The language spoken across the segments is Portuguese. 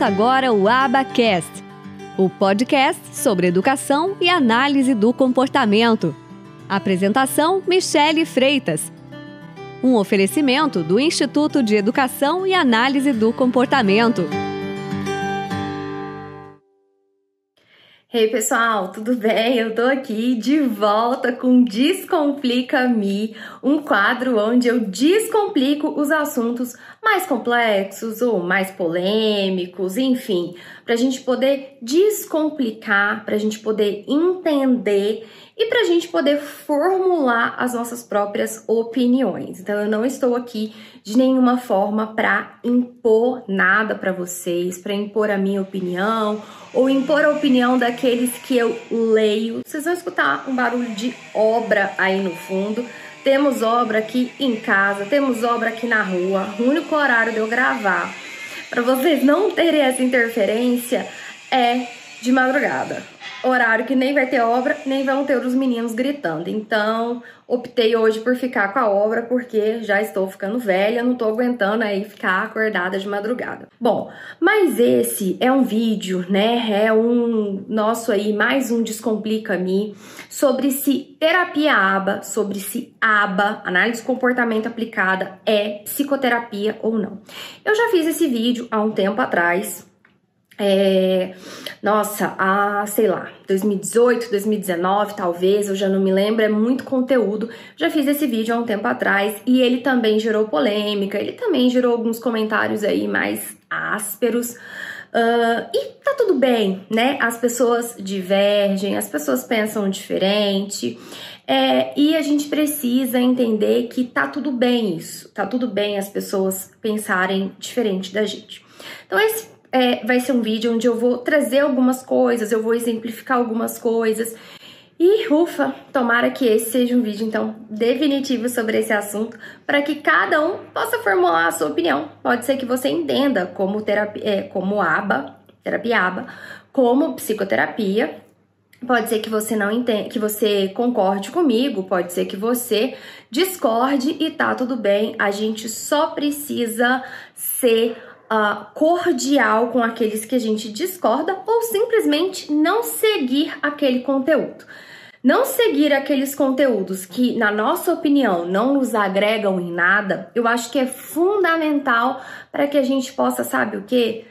Começa agora o Abacast, o podcast sobre educação e análise do comportamento. Apresentação: Michele Freitas. Um oferecimento do Instituto de Educação e Análise do Comportamento. Hey pessoal, tudo bem? Eu tô aqui de volta com Descomplica Me, um quadro onde eu descomplico os assuntos mais complexos ou mais polêmicos, enfim, pra gente poder descomplicar, pra gente poder entender e para a gente poder formular as nossas próprias opiniões. Então, eu não estou aqui de nenhuma forma para impor nada para vocês, para impor a minha opinião ou impor a opinião daqueles que eu leio. Vocês vão escutar um barulho de obra aí no fundo. Temos obra aqui em casa, temos obra aqui na rua. O único horário de eu gravar para vocês não terem essa interferência é de madrugada horário que nem vai ter obra, nem vão ter os meninos gritando. Então, optei hoje por ficar com a obra porque já estou ficando velha, não tô aguentando aí ficar acordada de madrugada. Bom, mas esse é um vídeo, né? É um nosso aí mais um descomplica me sobre se terapia ABA, sobre se ABA, análise de comportamento aplicada é psicoterapia ou não. Eu já fiz esse vídeo há um tempo atrás, é, nossa, a, sei lá, 2018, 2019, talvez, eu já não me lembro, é muito conteúdo. Já fiz esse vídeo há um tempo atrás e ele também gerou polêmica, ele também gerou alguns comentários aí mais ásperos. Uh, e tá tudo bem, né? As pessoas divergem, as pessoas pensam diferente. É, e a gente precisa entender que tá tudo bem isso, tá tudo bem as pessoas pensarem diferente da gente. Então, esse é, vai ser um vídeo onde eu vou trazer algumas coisas, eu vou exemplificar algumas coisas. E ufa, tomara que esse seja um vídeo então definitivo sobre esse assunto, para que cada um possa formular a sua opinião. Pode ser que você entenda como terapia, é, como aba, terapia aba, como psicoterapia. Pode ser que você não entenda, que você concorde comigo, pode ser que você discorde e tá tudo bem. A gente só precisa ser uh, cordial com aqueles que a gente discorda ou simplesmente não seguir aquele conteúdo. Não seguir aqueles conteúdos que, na nossa opinião, não nos agregam em nada, eu acho que é fundamental para que a gente possa, sabe o que?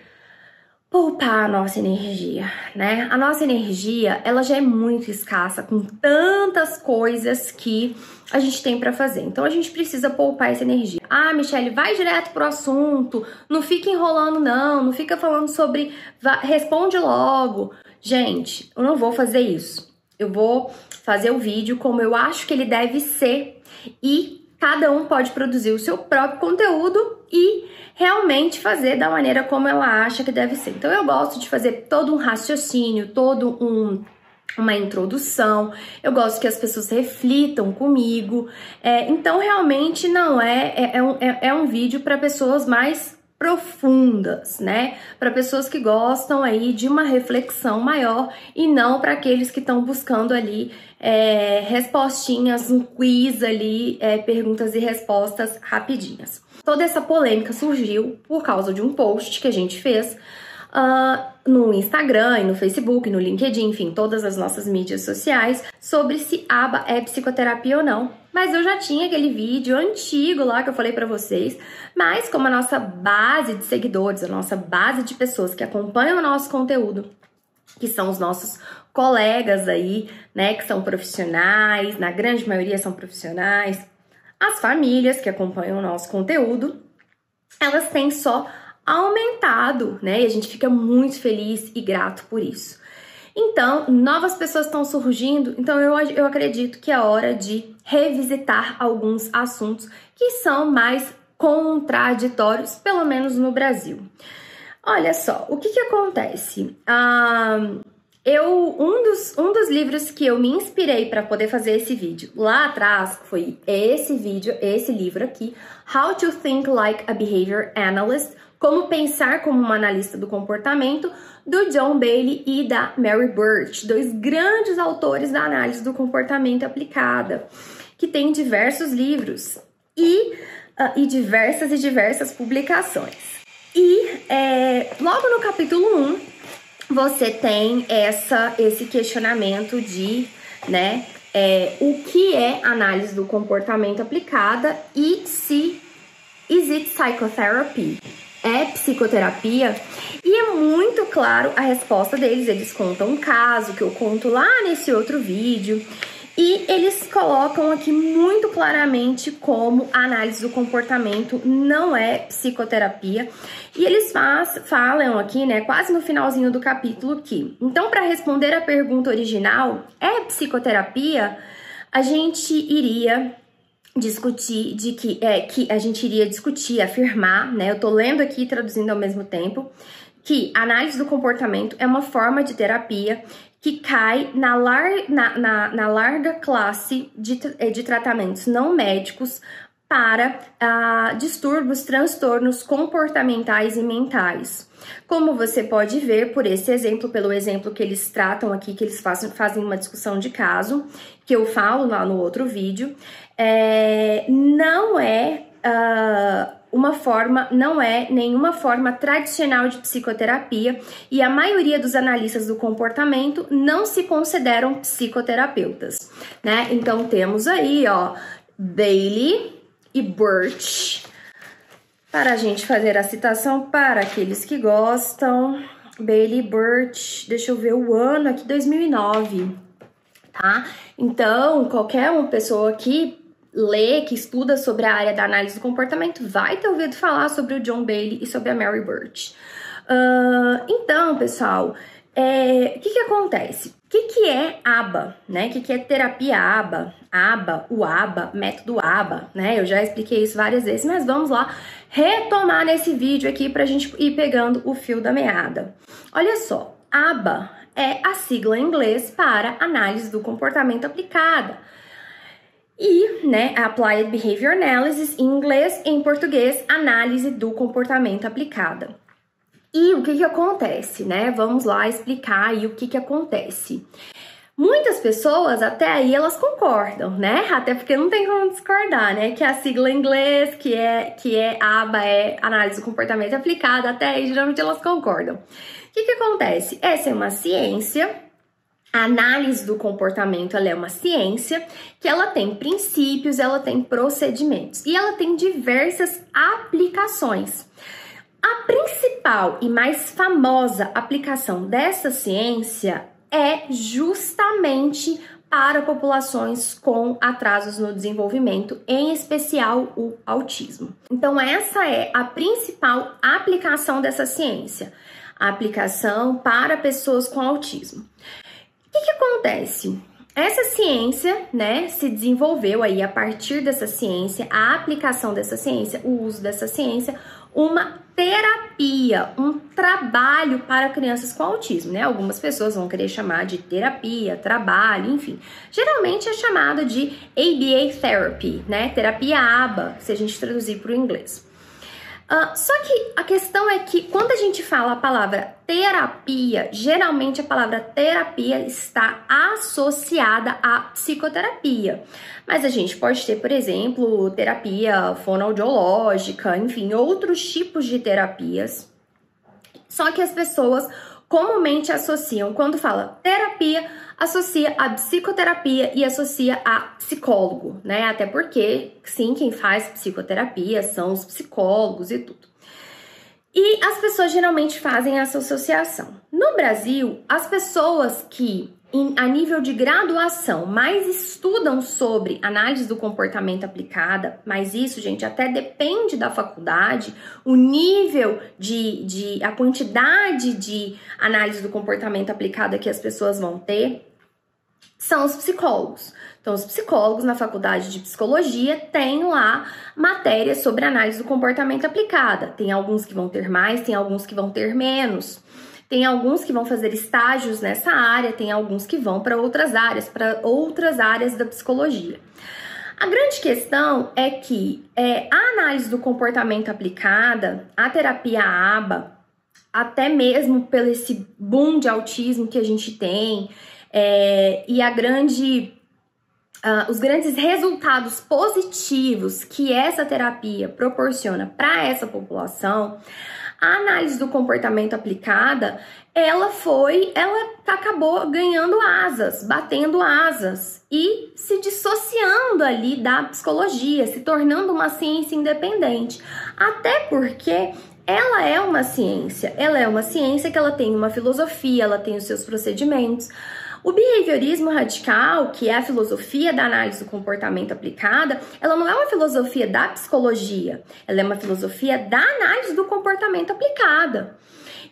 Poupar a nossa energia, né? A nossa energia, ela já é muito escassa com tantas coisas que a gente tem para fazer. Então a gente precisa poupar essa energia. Ah, Michelle, vai direto pro assunto, não fica enrolando não, não fica falando sobre, responde logo. Gente, eu não vou fazer isso. Eu vou fazer o vídeo como eu acho que ele deve ser e cada um pode produzir o seu próprio conteúdo e realmente fazer da maneira como ela acha que deve ser. Então eu gosto de fazer todo um raciocínio, todo um uma introdução, eu gosto que as pessoas reflitam comigo. É, então, realmente não é, é, é um, é, é um vídeo para pessoas mais profundas, né? Para pessoas que gostam aí de uma reflexão maior e não para aqueles que estão buscando ali é, respostinhas, um quiz ali, é, perguntas e respostas rapidinhas. Toda essa polêmica surgiu por causa de um post que a gente fez uh, no Instagram, no Facebook, no LinkedIn, enfim, todas as nossas mídias sociais, sobre se aba é psicoterapia ou não. Mas eu já tinha aquele vídeo antigo lá que eu falei para vocês, mas como a nossa base de seguidores, a nossa base de pessoas que acompanham o nosso conteúdo, que são os nossos colegas aí, né, que são profissionais, na grande maioria são profissionais, as famílias que acompanham o nosso conteúdo, elas têm só aumentado, né? E a gente fica muito feliz e grato por isso. Então, novas pessoas estão surgindo, então eu, eu acredito que é hora de revisitar alguns assuntos que são mais contraditórios, pelo menos no Brasil. Olha só, o que que acontece? Ah, eu um dos, um dos livros que eu me inspirei para poder fazer esse vídeo lá atrás foi esse vídeo, esse livro aqui, How to Think Like a Behavior Analyst como Pensar como uma Analista do Comportamento, do John Bailey e da Mary Birch, dois grandes autores da análise do comportamento aplicada, que tem diversos livros e, uh, e diversas e diversas publicações. E é, logo no capítulo 1, você tem essa, esse questionamento de, né, é, o que é análise do comportamento aplicada e se is it psychotherapy? É psicoterapia? E é muito claro a resposta deles. Eles contam um caso que eu conto lá nesse outro vídeo. E eles colocam aqui muito claramente como a análise do comportamento não é psicoterapia. E eles faz, falam aqui, né, quase no finalzinho do capítulo que, então, para responder a pergunta original, é psicoterapia? A gente iria discutir de que é que a gente iria discutir, afirmar, né? Eu tô lendo aqui e traduzindo ao mesmo tempo que análise do comportamento é uma forma de terapia que cai na, lar, na, na, na larga classe de, eh, de tratamentos não médicos para uh, distúrbios, transtornos comportamentais e mentais. Como você pode ver por esse exemplo, pelo exemplo que eles tratam aqui, que eles fazem, fazem uma discussão de caso, que eu falo lá no outro vídeo, é, não é uh, uma forma, não é nenhuma forma tradicional de psicoterapia e a maioria dos analistas do comportamento não se consideram psicoterapeutas, né? Então temos aí, ó, Bailey e Birch para a gente fazer a citação para aqueles que gostam. Bailey Birch, deixa eu ver o ano aqui, 2009, tá? Então, qualquer uma pessoa que lê, que estuda sobre a área da análise do comportamento, vai ter ouvido falar sobre o John Bailey e sobre a Mary Birch. Uh, então, pessoal, é, o que, que acontece? O que, que é ABA, né? O que, que é terapia ABA? ABA, o ABA, método ABA, né? Eu já expliquei isso várias vezes, mas vamos lá retomar nesse vídeo aqui para a gente ir pegando o fio da meada. Olha só, ABA é a sigla em inglês para análise do comportamento aplicada. E, né, Applied Behavior Analysis em inglês e em português, análise do comportamento aplicada. E o que que acontece, né? Vamos lá explicar aí o que que acontece. Muitas pessoas, até aí, elas concordam, né? Até porque não tem como discordar, né? Que a sigla em inglês, que é, que é ABA, é análise do comportamento aplicada, até aí, geralmente elas concordam. O que que acontece? Essa é uma ciência a análise do comportamento é uma ciência que ela tem princípios, ela tem procedimentos e ela tem diversas aplicações. A principal e mais famosa aplicação dessa ciência é justamente para populações com atrasos no desenvolvimento, em especial o autismo. Então, essa é a principal aplicação dessa ciência, a aplicação para pessoas com autismo. O que, que acontece? Essa ciência, né, se desenvolveu aí a partir dessa ciência, a aplicação dessa ciência, o uso dessa ciência, uma terapia, um trabalho para crianças com autismo, né? Algumas pessoas vão querer chamar de terapia, trabalho, enfim. Geralmente é chamado de ABA therapy, né? Terapia ABA, se a gente traduzir para o inglês. Uh, só que a questão é que quando a gente fala a palavra terapia, geralmente a palavra terapia está associada à psicoterapia. Mas a gente pode ter, por exemplo, terapia fonoaudiológica, enfim, outros tipos de terapias. Só que as pessoas comumente associam, quando fala terapia, associa a psicoterapia e associa a psicólogo, né? Até porque, sim, quem faz psicoterapia são os psicólogos e tudo. E as pessoas geralmente fazem essa associação. No Brasil, as pessoas que a nível de graduação mais estudam sobre análise do comportamento aplicada, mas isso, gente, até depende da faculdade, o nível de, de a quantidade de análise do comportamento aplicada que as pessoas vão ter são os psicólogos. Então, os psicólogos na faculdade de psicologia têm lá matérias sobre análise do comportamento aplicada. Tem alguns que vão ter mais, tem alguns que vão ter menos. Tem alguns que vão fazer estágios nessa área, tem alguns que vão para outras áreas, para outras áreas da psicologia. A grande questão é que é, a análise do comportamento aplicada, a terapia ABA, até mesmo pelo esse boom de autismo que a gente tem, é, e a grande Uh, os grandes resultados positivos que essa terapia proporciona para essa população, A análise do comportamento aplicada, ela foi, ela acabou ganhando asas, batendo asas e se dissociando ali da psicologia, se tornando uma ciência independente. Até porque ela é uma ciência, ela é uma ciência que ela tem uma filosofia, ela tem os seus procedimentos. O behaviorismo radical, que é a filosofia da análise do comportamento aplicada, ela não é uma filosofia da psicologia, ela é uma filosofia da análise do comportamento aplicada.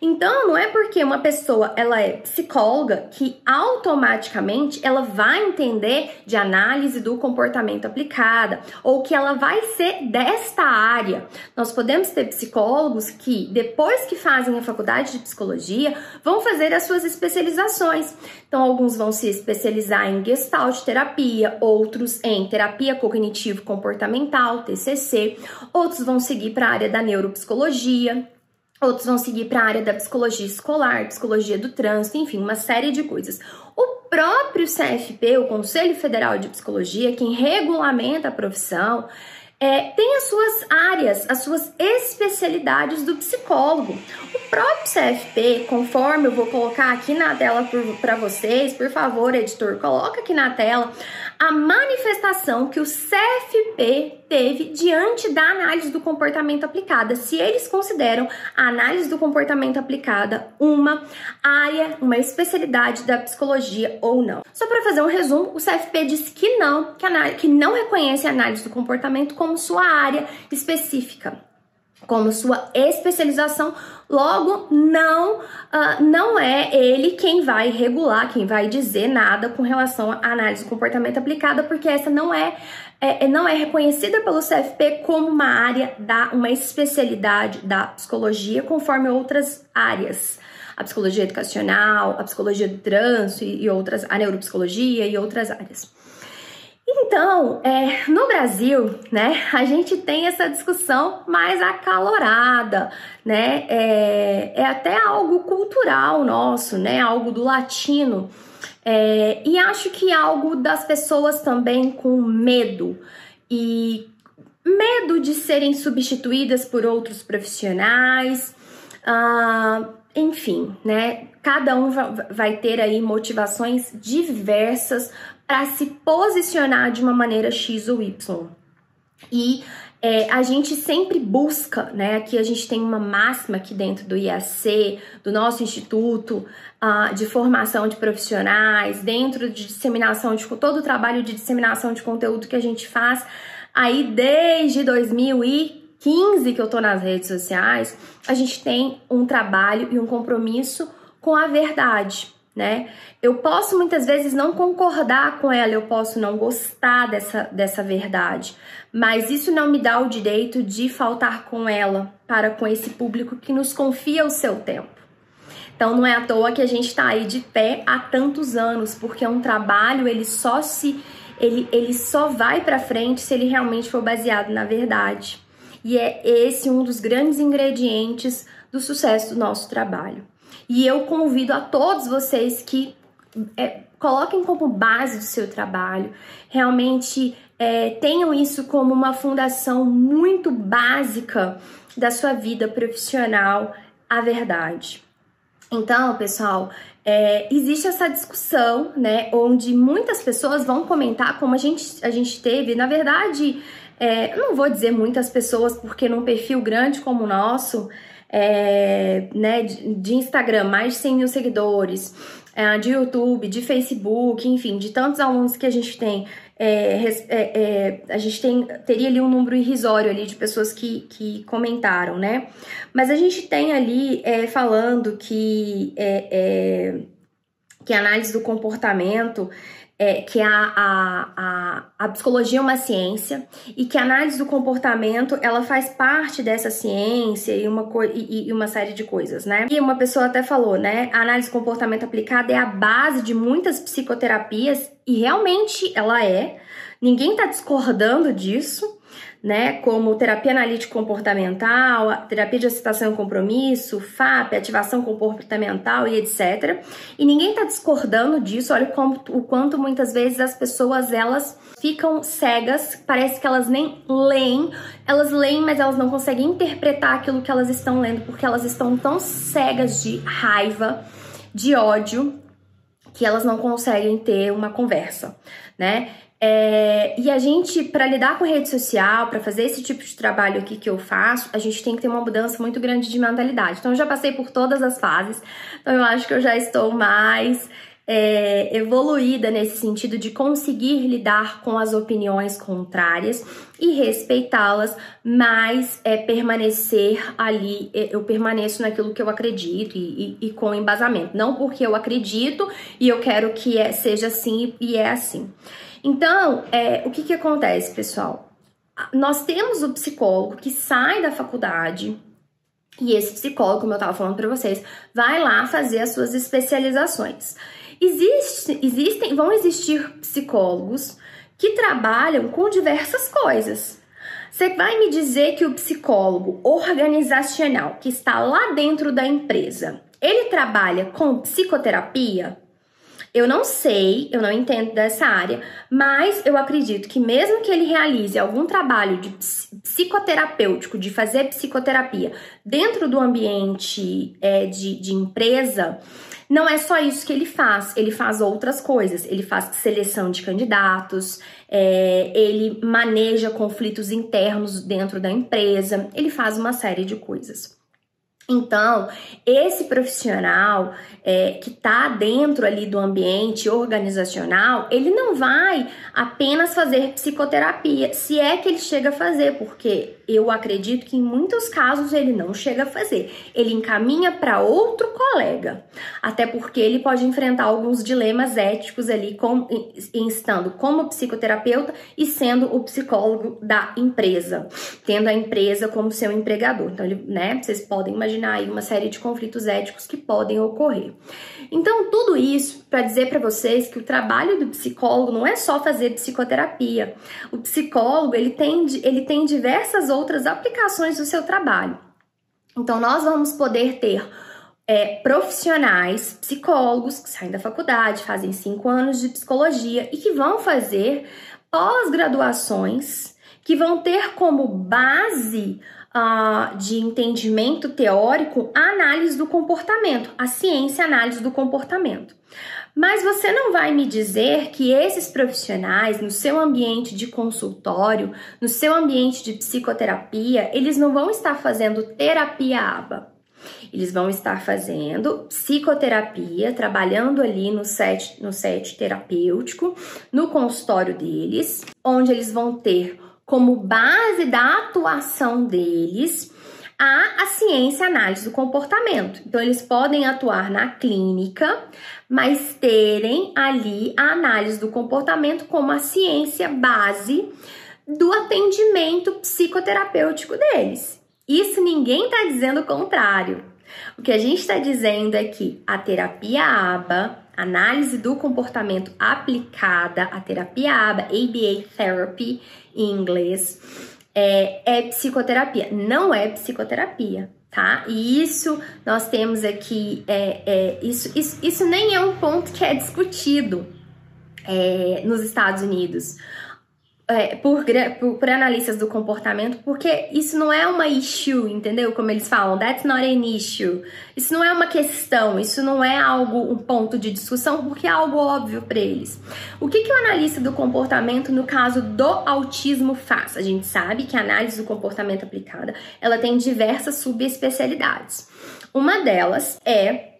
Então, não é porque uma pessoa ela é psicóloga que automaticamente ela vai entender de análise do comportamento aplicada ou que ela vai ser desta área. Nós podemos ter psicólogos que depois que fazem a faculdade de psicologia vão fazer as suas especializações. Então, alguns vão se especializar em gestalt terapia, outros em terapia cognitivo comportamental, TCC, outros vão seguir para a área da neuropsicologia, Outros vão seguir para a área da psicologia escolar, psicologia do trânsito, enfim, uma série de coisas. O próprio CFP, o Conselho Federal de Psicologia, quem regulamenta a profissão, é, tem as suas áreas, as suas especialidades do psicólogo. O próprio CFP, conforme eu vou colocar aqui na tela para vocês, por favor, editor, coloca aqui na tela a manifestação que o CFP teve diante da análise do comportamento aplicada, se eles consideram a análise do comportamento aplicada uma área, uma especialidade da psicologia ou não. Só para fazer um resumo, o CFP disse que não, que, que não reconhece a análise do comportamento como sua área específica como sua especialização, logo não uh, não é ele quem vai regular, quem vai dizer nada com relação à análise do comportamento aplicada, porque essa não é, é, é não é reconhecida pelo CFP como uma área da uma especialidade da psicologia, conforme outras áreas. A psicologia educacional, a psicologia do trânsito e, e outras, a neuropsicologia e outras áreas. Então, é, no Brasil, né, a gente tem essa discussão mais acalorada, né? É, é até algo cultural nosso, né? Algo do latino. É, e acho que algo das pessoas também com medo e medo de serem substituídas por outros profissionais. Ah, enfim, né? Cada um vai ter aí motivações diversas para se posicionar de uma maneira X ou Y. E é, a gente sempre busca, né? Aqui a gente tem uma máxima aqui dentro do IAC, do nosso instituto uh, de formação de profissionais, dentro de disseminação de todo o trabalho de disseminação de conteúdo que a gente faz aí desde 2015 que eu tô nas redes sociais, a gente tem um trabalho e um compromisso com a verdade né? Eu posso muitas vezes não concordar com ela, eu posso não gostar dessa, dessa verdade, mas isso não me dá o direito de faltar com ela para com esse público que nos confia o seu tempo. Então não é à toa que a gente está aí de pé há tantos anos, porque é um trabalho, ele só se ele, ele só vai para frente se ele realmente for baseado na verdade. E é esse um dos grandes ingredientes do sucesso do nosso trabalho. E eu convido a todos vocês que é, coloquem como base do seu trabalho, realmente é, tenham isso como uma fundação muito básica da sua vida profissional, a verdade. Então, pessoal, é, existe essa discussão, né, onde muitas pessoas vão comentar, como a gente, a gente teve, na verdade, é, não vou dizer muitas pessoas, porque num perfil grande como o nosso, é, né, de Instagram, mais de 100 mil seguidores, é, de YouTube, de Facebook, enfim, de tantos alunos que a gente tem, é, é, é, a gente tem, teria ali um número irrisório ali de pessoas que, que comentaram, né? Mas a gente tem ali é, falando que, que a análise do comportamento é, que a, a, a, a, psicologia é uma ciência e que a análise do comportamento ela faz parte dessa ciência e uma, e, e, uma série de coisas, né? E uma pessoa até falou, né? A análise do comportamento aplicada é a base de muitas psicoterapias e realmente ela é. Ninguém tá discordando disso. Né, como terapia analítica comportamental, terapia de aceitação e compromisso, FAP, ativação comportamental e etc. E ninguém está discordando disso. Olha como, o quanto muitas vezes as pessoas elas ficam cegas, parece que elas nem leem, elas leem, mas elas não conseguem interpretar aquilo que elas estão lendo porque elas estão tão cegas de raiva, de ódio, que elas não conseguem ter uma conversa, né? É, e a gente, para lidar com rede social, para fazer esse tipo de trabalho aqui que eu faço, a gente tem que ter uma mudança muito grande de mentalidade. Então, eu já passei por todas as fases, então eu acho que eu já estou mais é, evoluída nesse sentido de conseguir lidar com as opiniões contrárias e respeitá-las, mas é permanecer ali, é, eu permaneço naquilo que eu acredito e, e, e com embasamento, não porque eu acredito e eu quero que é, seja assim e é assim. Então, é, o que, que acontece, pessoal? Nós temos o psicólogo que sai da faculdade, e esse psicólogo, como eu estava falando para vocês, vai lá fazer as suas especializações. Existe, existem, vão existir psicólogos que trabalham com diversas coisas. Você vai me dizer que o psicólogo organizacional que está lá dentro da empresa, ele trabalha com psicoterapia? Eu não sei, eu não entendo dessa área, mas eu acredito que mesmo que ele realize algum trabalho de psicoterapêutico, de fazer psicoterapia dentro do ambiente é, de, de empresa, não é só isso que ele faz, ele faz outras coisas. Ele faz seleção de candidatos, é, ele maneja conflitos internos dentro da empresa, ele faz uma série de coisas. Então, esse profissional é, que está dentro ali do ambiente organizacional, ele não vai apenas fazer psicoterapia, se é que ele chega a fazer, porque eu acredito que em muitos casos ele não chega a fazer. Ele encaminha para outro colega, até porque ele pode enfrentar alguns dilemas éticos ali, com, estando como psicoterapeuta e sendo o psicólogo da empresa, tendo a empresa como seu empregador. Então, ele, né, vocês podem imaginar imaginar aí uma série de conflitos éticos que podem ocorrer. Então, tudo isso para dizer para vocês que o trabalho do psicólogo não é só fazer psicoterapia. O psicólogo, ele tem, ele tem diversas outras aplicações do seu trabalho. Então, nós vamos poder ter é, profissionais, psicólogos que saem da faculdade, fazem cinco anos de psicologia e que vão fazer pós-graduações que vão ter como base uh, de entendimento teórico a análise do comportamento, a ciência análise do comportamento. Mas você não vai me dizer que esses profissionais, no seu ambiente de consultório, no seu ambiente de psicoterapia, eles não vão estar fazendo terapia aba. Eles vão estar fazendo psicoterapia, trabalhando ali no set, no set terapêutico, no consultório deles, onde eles vão ter como base da atuação deles a, a ciência análise do comportamento. Então, eles podem atuar na clínica, mas terem ali a análise do comportamento como a ciência base do atendimento psicoterapêutico deles. Isso ninguém está dizendo o contrário. O que a gente está dizendo é que a terapia ABA, análise do comportamento aplicada, a terapia ABA, ABA Therapy em inglês, é, é psicoterapia. Não é psicoterapia, tá? E isso nós temos aqui, é, é, isso, isso, isso nem é um ponto que é discutido é, nos Estados Unidos é, por, por, por, analistas do comportamento, porque isso não é uma issue, entendeu? Como eles falam, that's not an issue. Isso não é uma questão, isso não é algo, um ponto de discussão, porque é algo óbvio para eles. O que, que o analista do comportamento, no caso do autismo, faz? A gente sabe que a análise do comportamento aplicada, ela tem diversas subespecialidades. Uma delas é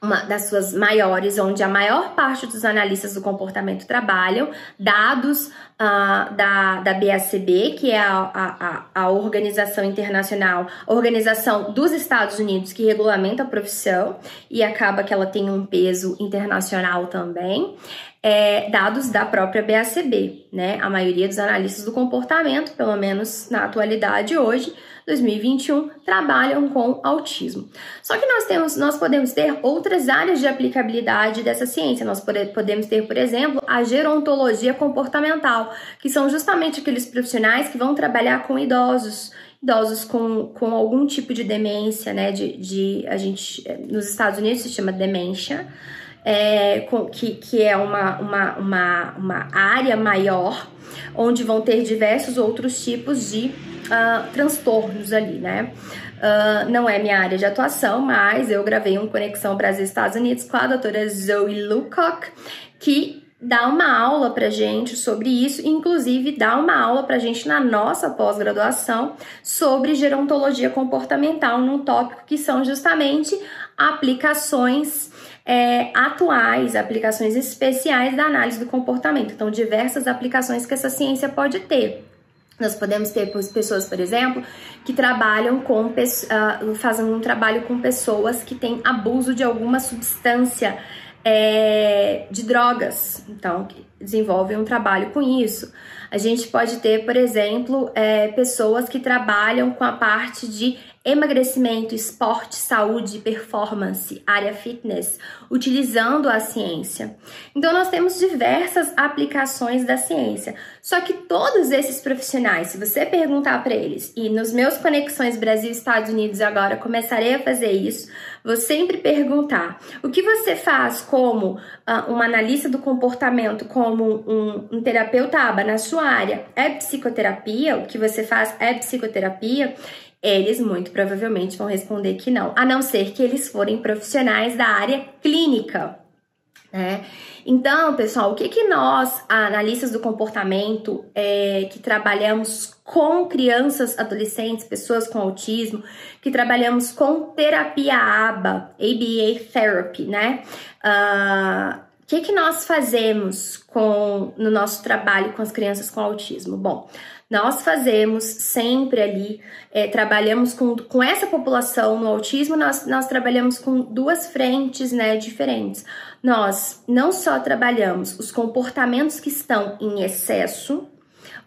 uma das suas maiores, onde a maior parte dos analistas do comportamento trabalham, dados uh, da, da BACB, que é a, a, a organização internacional, a organização dos Estados Unidos que regulamenta a profissão e acaba que ela tem um peso internacional também. é, dados da própria BACB, né? A maioria dos analistas do comportamento, pelo menos na atualidade hoje, 2021, trabalham com autismo. Só que nós temos, nós podemos ter outras áreas de aplicabilidade dessa ciência. Nós podemos ter, por exemplo, a gerontologia comportamental, que são justamente aqueles profissionais que vão trabalhar com idosos idosos com, com algum tipo de demência, né? De, de a gente nos Estados Unidos se chama demência é, que, que é uma, uma, uma, uma área maior, onde vão ter diversos outros tipos de uh, transtornos ali, né? Uh, não é minha área de atuação, mas eu gravei um Conexão Brasil-Estados Unidos com a doutora Zoe Lucock, que dá uma aula pra gente sobre isso, inclusive dá uma aula pra gente na nossa pós-graduação sobre gerontologia comportamental, num tópico que são justamente aplicações é, atuais, aplicações especiais da análise do comportamento. Então, diversas aplicações que essa ciência pode ter. Nós podemos ter pessoas, por exemplo, que trabalham com, uh, fazem um trabalho com pessoas que têm abuso de alguma substância é, de drogas, então que desenvolvem um trabalho com isso. A gente pode ter, por exemplo, é, pessoas que trabalham com a parte de emagrecimento, esporte, saúde, performance, área fitness, utilizando a ciência. Então, nós temos diversas aplicações da ciência. Só que todos esses profissionais, se você perguntar para eles, e nos meus Conexões Brasil-Estados Unidos agora começarei a fazer isso, vou sempre perguntar o que você faz como uh, um analista do comportamento, como um, um terapeuta aba na sua área, é psicoterapia? O que você faz é psicoterapia? Eles muito provavelmente vão responder que não, a não ser que eles forem profissionais da área clínica. Né? Então, pessoal, o que, que nós, analistas do comportamento, é, que trabalhamos com crianças, adolescentes, pessoas com autismo, que trabalhamos com terapia ABA, ABA Therapy, né? Uh, que, que nós fazemos com no nosso trabalho com as crianças com autismo? Bom, nós fazemos sempre ali, é, trabalhamos com, com essa população no autismo, nós, nós trabalhamos com duas frentes né, diferentes. Nós não só trabalhamos os comportamentos que estão em excesso,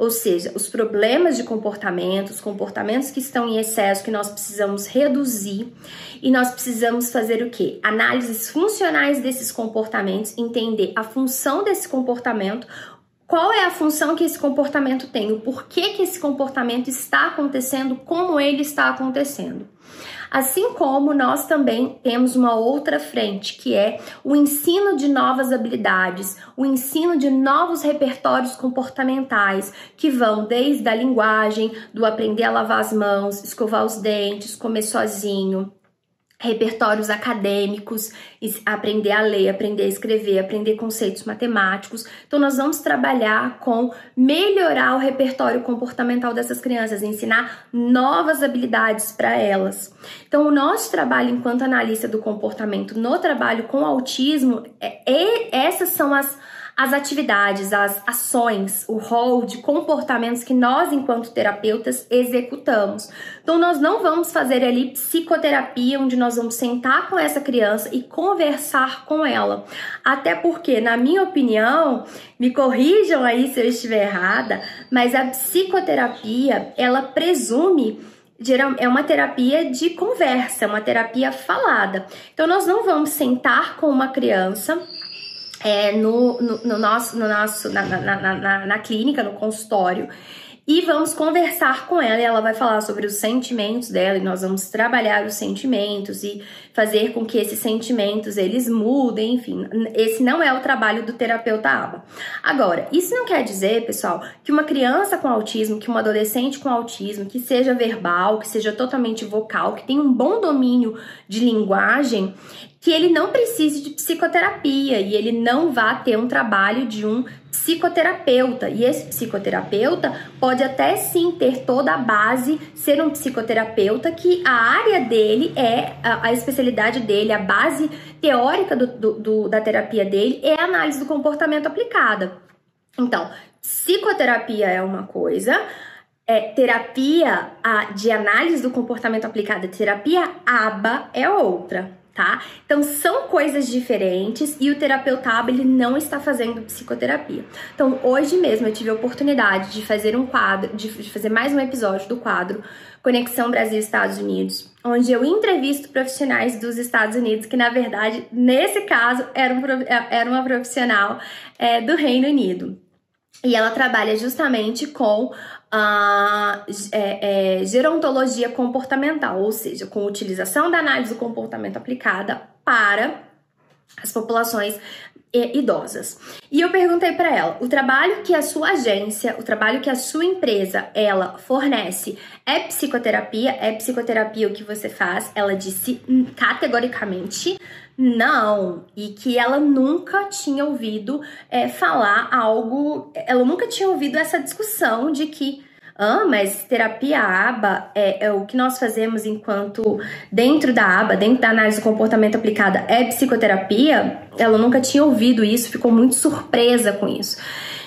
ou seja, os problemas de comportamento, os comportamentos que estão em excesso que nós precisamos reduzir e nós precisamos fazer o que? Análises funcionais desses comportamentos, entender a função desse comportamento, qual é a função que esse comportamento tem, o porquê que esse comportamento está acontecendo, como ele está acontecendo. Assim como nós também temos uma outra frente, que é o ensino de novas habilidades, o ensino de novos repertórios comportamentais, que vão desde a linguagem, do aprender a lavar as mãos, escovar os dentes, comer sozinho, repertórios acadêmicos, aprender a ler, aprender a escrever, aprender conceitos matemáticos. Então, nós vamos trabalhar com melhorar o repertório comportamental dessas crianças, ensinar novas habilidades para elas. Então, o nosso trabalho enquanto analista do comportamento no trabalho com autismo, é, essas são as as atividades, as ações, o rol de comportamentos que nós, enquanto terapeutas, executamos. Então, nós não vamos fazer ali psicoterapia, onde nós vamos sentar com essa criança e conversar com ela. Até porque, na minha opinião, me corrijam aí se eu estiver errada, mas a psicoterapia, ela presume é uma terapia de conversa, uma terapia falada. Então, nós não vamos sentar com uma criança é, no, no, no, nosso, no nosso na, na, na, na clínica, no consultório, e vamos conversar com ela e ela vai falar sobre os sentimentos dela e nós vamos trabalhar os sentimentos e fazer com que esses sentimentos eles mudem, enfim. Esse não é o trabalho do terapeuta ABA. Agora, isso não quer dizer, pessoal, que uma criança com autismo, que uma adolescente com autismo, que seja verbal, que seja totalmente vocal, que tenha um bom domínio de linguagem, que ele não precise de psicoterapia e ele não vá ter um trabalho de um psicoterapeuta. E esse psicoterapeuta pode até sim ter toda a base, ser um psicoterapeuta que a área dele é a, a especialidade dele, a base teórica do, do, do, da terapia dele é a análise do comportamento aplicada. Então, psicoterapia é uma coisa, é, terapia a, de análise do comportamento aplicada, terapia ABA é outra tá? Então são coisas diferentes e o terapeuta ele não está fazendo psicoterapia. Então hoje mesmo eu tive a oportunidade de fazer um quadro, de, fazer mais um episódio do quadro Conexão Brasil-Estados Unidos, onde eu entrevisto profissionais dos Estados Unidos, que na verdade, nesse caso, era, um, era uma profissional é, do Reino Unido. E ela trabalha justamente com a é, é, gerontologia comportamental, ou seja, com utilização da análise do comportamento aplicada para as populações é, idosas. E eu perguntei para ela: o trabalho que a sua agência, o trabalho que a sua empresa, ela fornece é psicoterapia? É psicoterapia o que você faz? Ela disse categoricamente não, e que ela nunca tinha ouvido é, falar algo, ela nunca tinha ouvido essa discussão de que ah, mas terapia aba é, é, o que nós fazemos enquanto dentro da aba, dentro da análise do comportamento aplicada, é psicoterapia. Ela nunca tinha ouvido isso, ficou muito surpresa com isso.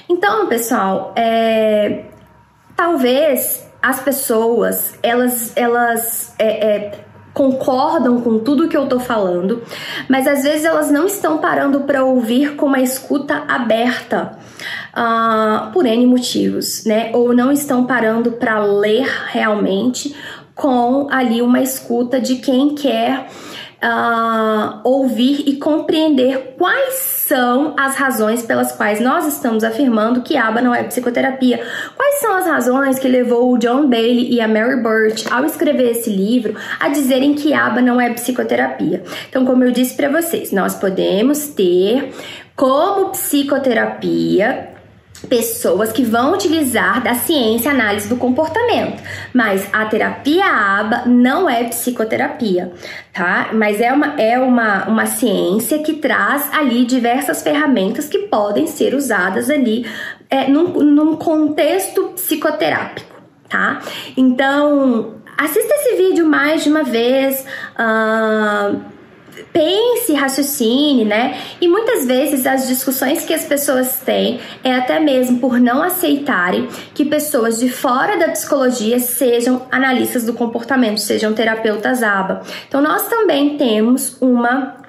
Então, pessoal, é, talvez as pessoas elas elas é, é, concordam com tudo que eu tô falando, mas às vezes elas não estão parando para ouvir com uma escuta aberta uh, por N motivos, né? Ou não estão parando para ler realmente com ali uma escuta de quem quer uh, ouvir e compreender quais são as razões pelas quais nós estamos afirmando que ABA não é psicoterapia. Quais são as razões que levou o John Bailey e a Mary Birch, ao escrever esse livro, a dizerem que ABA não é psicoterapia? Então, como eu disse para vocês, nós podemos ter como psicoterapia pessoas que vão utilizar da ciência análise do comportamento, mas a terapia ABA não é psicoterapia, tá? Mas é uma, é uma, uma ciência que traz ali diversas ferramentas que podem ser usadas ali é, num, num contexto psicoterápico, tá? Então, assista esse vídeo mais de uma vez. Uh, pense, raciocine, né? E muitas vezes as discussões que as pessoas têm é até mesmo por não aceitarem que pessoas de fora da psicologia sejam analistas do comportamento, sejam terapeutas ABA. Então nós também temos uma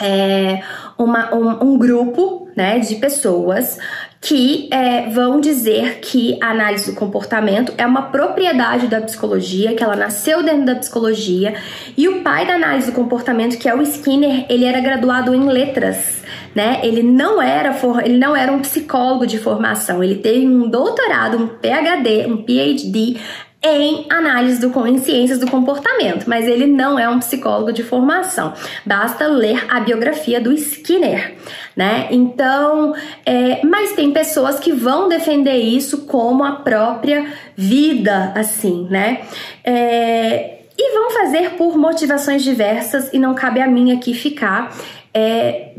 é, uma, um, um grupo né, de pessoas que é, vão dizer que a análise do comportamento é uma propriedade da psicologia, que ela nasceu dentro da psicologia, e o pai da análise do comportamento, que é o Skinner, ele era graduado em letras, né? Ele não era ele não era um psicólogo de formação, ele teve um doutorado, um PhD, um PhD em análise do, em ciências do comportamento, mas ele não é um psicólogo de formação. Basta ler a biografia do Skinner, né? Então, é, mas tem pessoas que vão defender isso como a própria vida, assim, né? É, e vão fazer por motivações diversas e não cabe a mim aqui ficar é,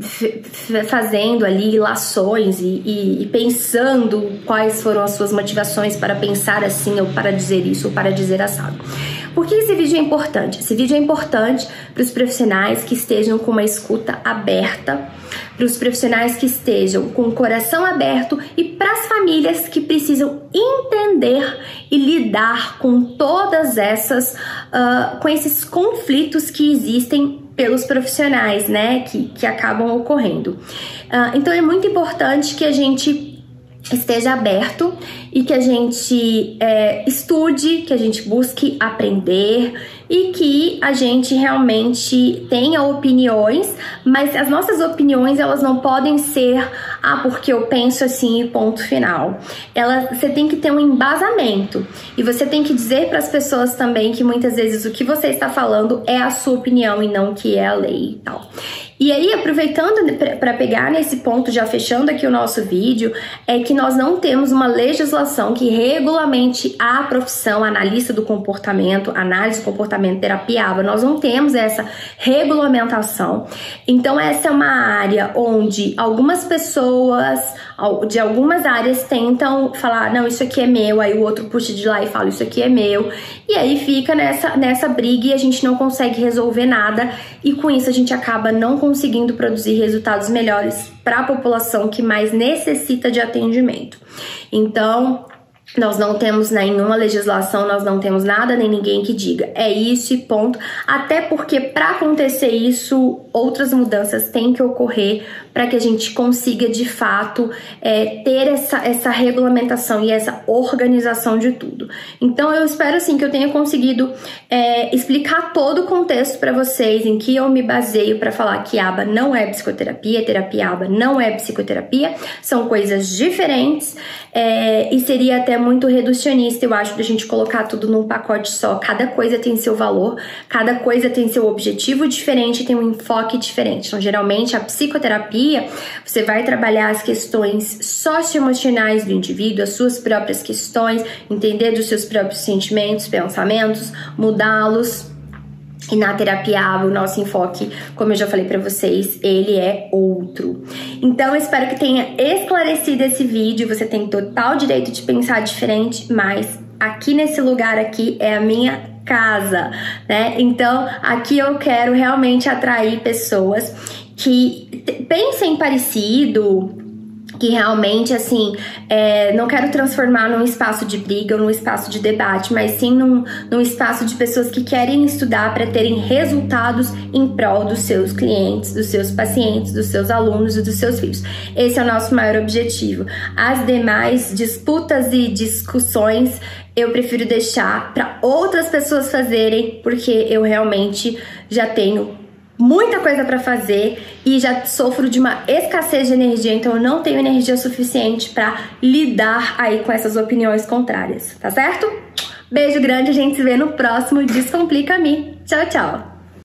fazendo ali lações e, e, e, pensando quais foram as suas motivações para pensar assim, ou para dizer isso, ou para dizer assado. Por que esse vídeo é importante? Esse vídeo é importante para os profissionais que estejam com uma escuta aberta, para os profissionais que estejam com o coração aberto e para as famílias que precisam entender e lidar com todas essas, uh, com esses conflitos que existem pelos profissionais, né, que, que acabam ocorrendo. Uh, então é muito importante que a gente esteja aberto e que a gente é, estude, que a gente busque aprender e que a gente realmente tenha opiniões, mas as nossas opiniões elas não podem ser ah porque eu penso assim ponto final. Ela você tem que ter um embasamento e você tem que dizer para as pessoas também que muitas vezes o que você está falando é a sua opinião e não que é a lei e tal. E aí, aproveitando para pegar nesse ponto, já fechando aqui o nosso vídeo, é que nós não temos uma legislação que regulamente a profissão analista do comportamento, análise do comportamento terapiável. Nós não temos essa regulamentação. Então, essa é uma área onde algumas pessoas de algumas áreas tentam falar, não, isso aqui é meu, aí o outro puxa de lá e fala, isso aqui é meu. E aí fica nessa, nessa briga e a gente não consegue resolver nada, e com isso a gente acaba não conseguindo produzir resultados melhores para a população que mais necessita de atendimento. Então, Nós não temos nenhuma legislação, nós não temos nada nem ninguém que diga é isso e ponto. Até porque para acontecer isso, outras mudanças têm que ocorrer para que a gente consiga de fato é, ter essa, essa regulamentação e essa organização de tudo. Então eu espero assim que eu tenha conseguido é, explicar todo o contexto para vocês em que eu me baseio para falar que aba não é psicoterapia, terapia aba não é psicoterapia, são coisas diferentes é, e seria até muito reducionista, eu acho, da gente colocar tudo num pacote só. Cada coisa tem seu valor, cada coisa tem seu objetivo diferente, tem um enfoque diferente. Então, geralmente a psicoterapia terapia, você vai trabalhar as questões socioemocionais do indivíduo, as suas próprias questões, entender dos seus próprios sentimentos, pensamentos, mudá-los. E na terapia o nosso enfoque, como eu já falei para vocês, ele é outro. Então, eu espero que tenha esclarecido esse vídeo. Você tem total direito de pensar diferente, mas aqui nesse lugar aqui é a minha casa, né? Então, aqui eu quero realmente atrair pessoas que pensem parecido, que realmente, assim, é, não quero transformar num espaço de briga ou num espaço de debate, mas sim num, num espaço de pessoas que querem estudar para terem resultados em prol dos seus clientes, dos seus pacientes, dos seus alunos e dos seus filhos. Esse é o nosso maior objetivo. As demais disputas e discussões eu prefiro deixar para outras pessoas fazerem, porque eu realmente já tenho muita coisa para fazer e já sofro de uma escassez de energia, então eu não tenho energia suficiente para lidar aí com essas opiniões contrárias, tá certo? Beijo grande, a gente se vê no próximo Descomplica-me. Tchau, tchau!